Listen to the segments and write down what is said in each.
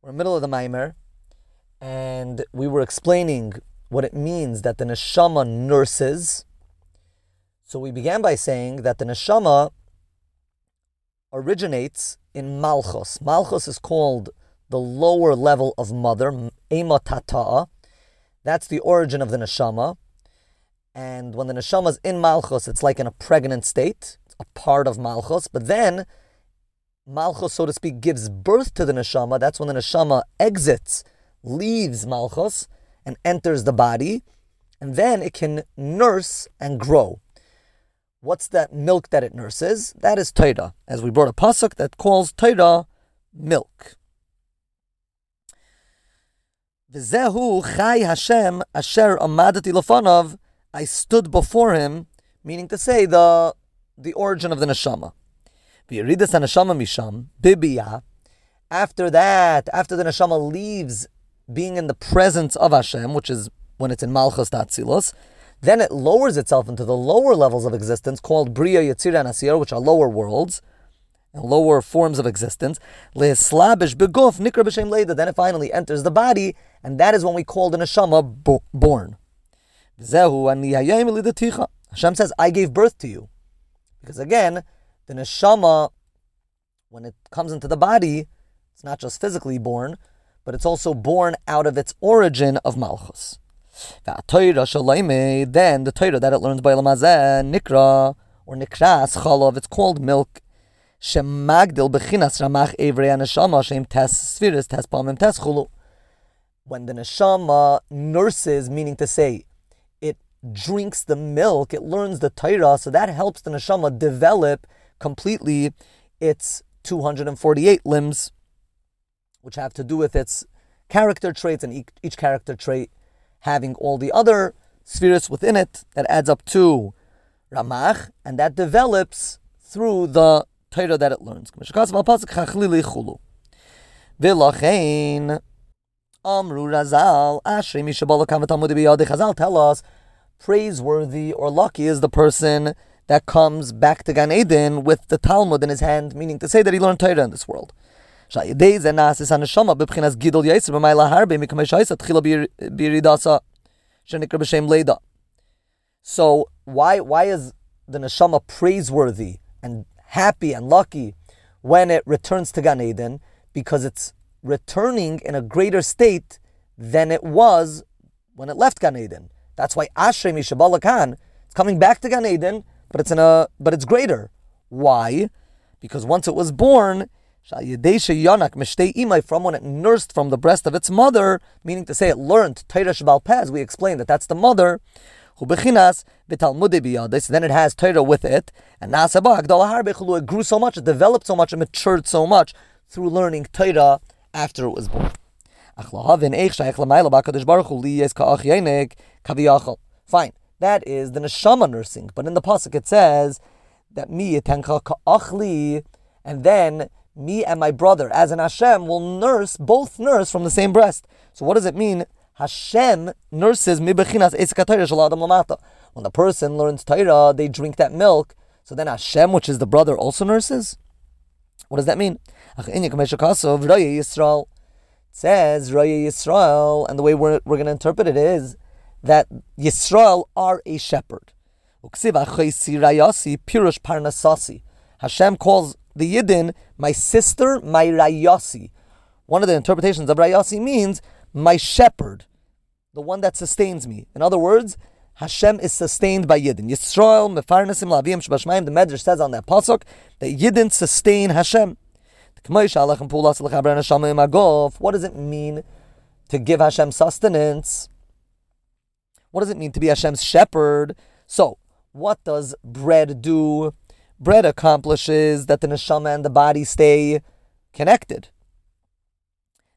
We're in the middle of the Maimer, and we were explaining what it means that the neshama nurses. So we began by saying that the neshama originates in Malchus. Malchus is called the lower level of mother, Ema Tata'a. That's the origin of the neshama. And when the neshama is in Malchus, it's like in a pregnant state, a part of Malchus. But then Malchus, so to speak, gives birth to the neshama. That's when the neshama exits, leaves Malchus, and enters the body. And then it can nurse and grow. What's that milk that it nurses? That is Torah. As we brought a pasuk that calls Torah milk. V'zehu chai Hashem asher amadati lefanav I stood before him, meaning to say the the origin of the neshama. V'yeridas neshama misham bibiyah. After that, after the neshama leaves being in the presence of Hashem, which is when it's in Malchus Tatzilos, then it lowers itself into the lower levels of existence called Bria, Yetzirah, and Asir, which are lower worlds, and lower forms of existence. Le'eslabish beguf nikra b'shem leida. Then it finally enters the body, and that is when we call the neshama bo- born. Hashem says, I gave birth to you. Because again, the neshama, when it comes into the body, it's not just physically born, but it's also born out of its origin of Malchus. Then the Torah that it learns by Lamazeh, Nikra, or Nikras, Chalov, it's called milk. Shemagdil bechinas. When the neshama nurses, meaning to say, it drinks the milk, it learns the Torah, so that helps the neshama develop completely its 248 limbs, which have to do with its character traits, and each, each character trait having all the other spheres within it that adds up to Ramach, and that develops through the Torah that it learns. V'lachein Amru Razal Ashri Mishabala Kavatamudi Biyadi Chazal tell us praiseworthy or lucky is the person that comes back to Gan Eden with the Talmud in his hand, meaning to say that he learned Torah in this world. So why why is the neshama praiseworthy and happy and lucky when it returns to Gan Eden? Because it's returning in a greater state than it was when it left Gan Eden. That's why Ashrei Mishabalakan, it's coming back to Gan Eden, but it's in a but it's greater. Why? Because once it was born, from when it nursed from the breast of its mother, meaning to say it learned Torah Pez, we explained that that's the mother. Then it has Torah with it, and it grew so much, it developed so much, it matured so much through learning Torah after it was born. Fine, that is the neshama nursing, but in the pasuk it says that mi ka'achli, and then me and my brother, as an Hashem, will nurse, both nurse from the same breast. So what does it mean? Hashem nurses mi bechinas lamata. When the person learns Torah, they drink that milk. So then Hashem, which is the brother, also nurses. What does that mean? It says Raya Yisrael, and the way we're, we're going to interpret it is that Yisrael are a shepherd. Hashem calls the Yidden my sister, my Rayasi. One of the interpretations of Rayasi means my shepherd, the one that sustains me. In other words, Hashem is sustained by Yidden. Yisrael, Mefarnasim, Lavim, Shabashmaim, the Medrash says on that pasuk that Yidden sustain Hashem. What does it mean to give Hashem sustenance? What does it mean to be Hashem's shepherd? So, what does bread do? Bread accomplishes that the neshama and the body stay connected.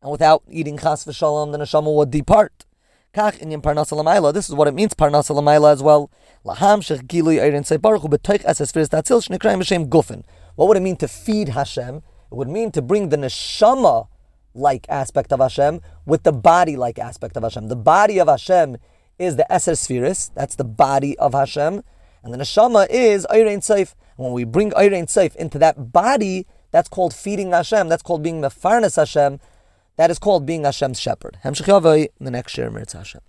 And without eating chas v'shalom, the neshama would depart. Kach inyan parnasa This is what it means parnasa as well. Laham shech gilui eirin baruch b'toich eses firis tatzil shnekrayim b'shem. What would it mean to feed Hashem? It would mean to bring the neshama like aspect of Hashem with the body like aspect of Hashem. The body of Hashem is the Eser Spheris, that's the body of Hashem, and the neshama is Eirein Seif. When we bring Eirein Seif into that body, that's called feeding Hashem, that's called being Mefarnes Hashem. That is called being Hashem's shepherd. Hemshech Yavai, the next share, Mirz Hashem.